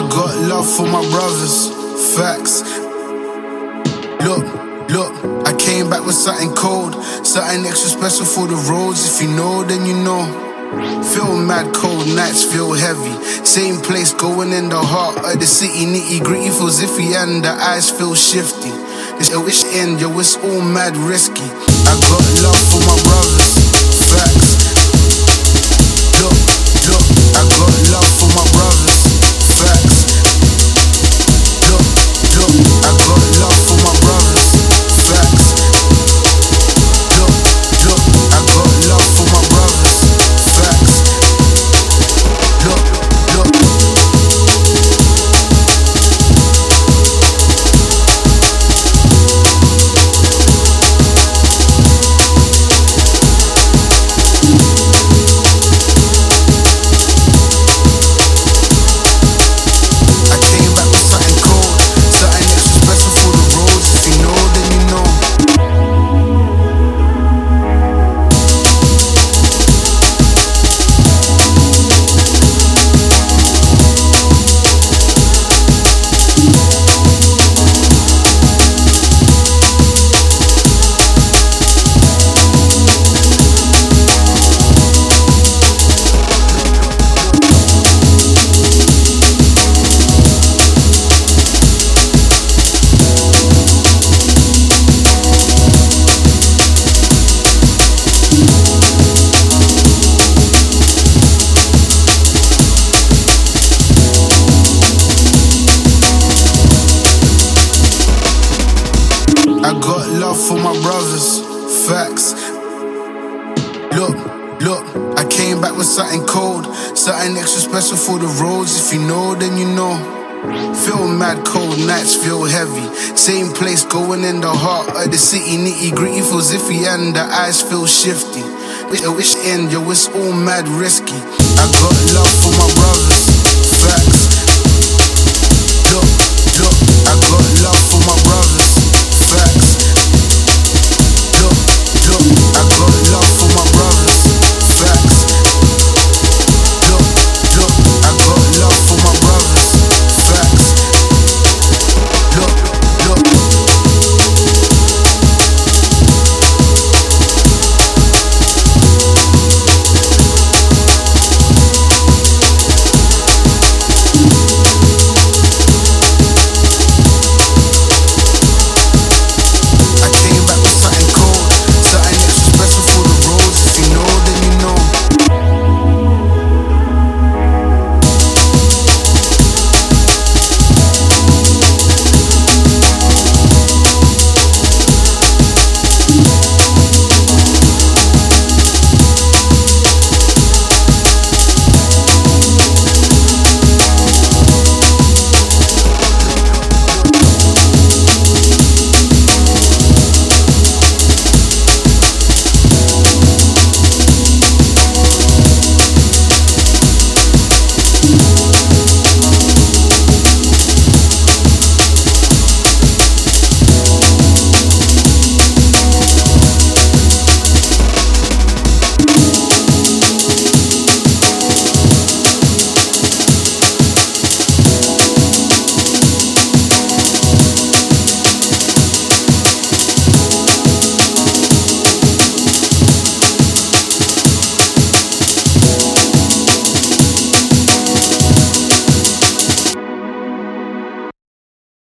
love for my brothers. Facts. Look, look, I came back with something cold, something extra special for the roads. If you know, then you know. Feel mad cold, nights feel heavy. Same place going in the heart of the city, nitty gritty feels iffy, and the eyes feel shifty. This yo, it's in, yo, it's all mad risky. I got love for my brothers. Facts. I got love for my brothers. Facts. Look, look, I came back with something cold, something extra special for the roads. If you know, then you know. Feel mad cold, nights feel heavy. Same place going in the heart of the city, nitty gritty feels iffy, and the eyes feel shifty. It's in, yo, it's all mad risky. I got love for my brothers.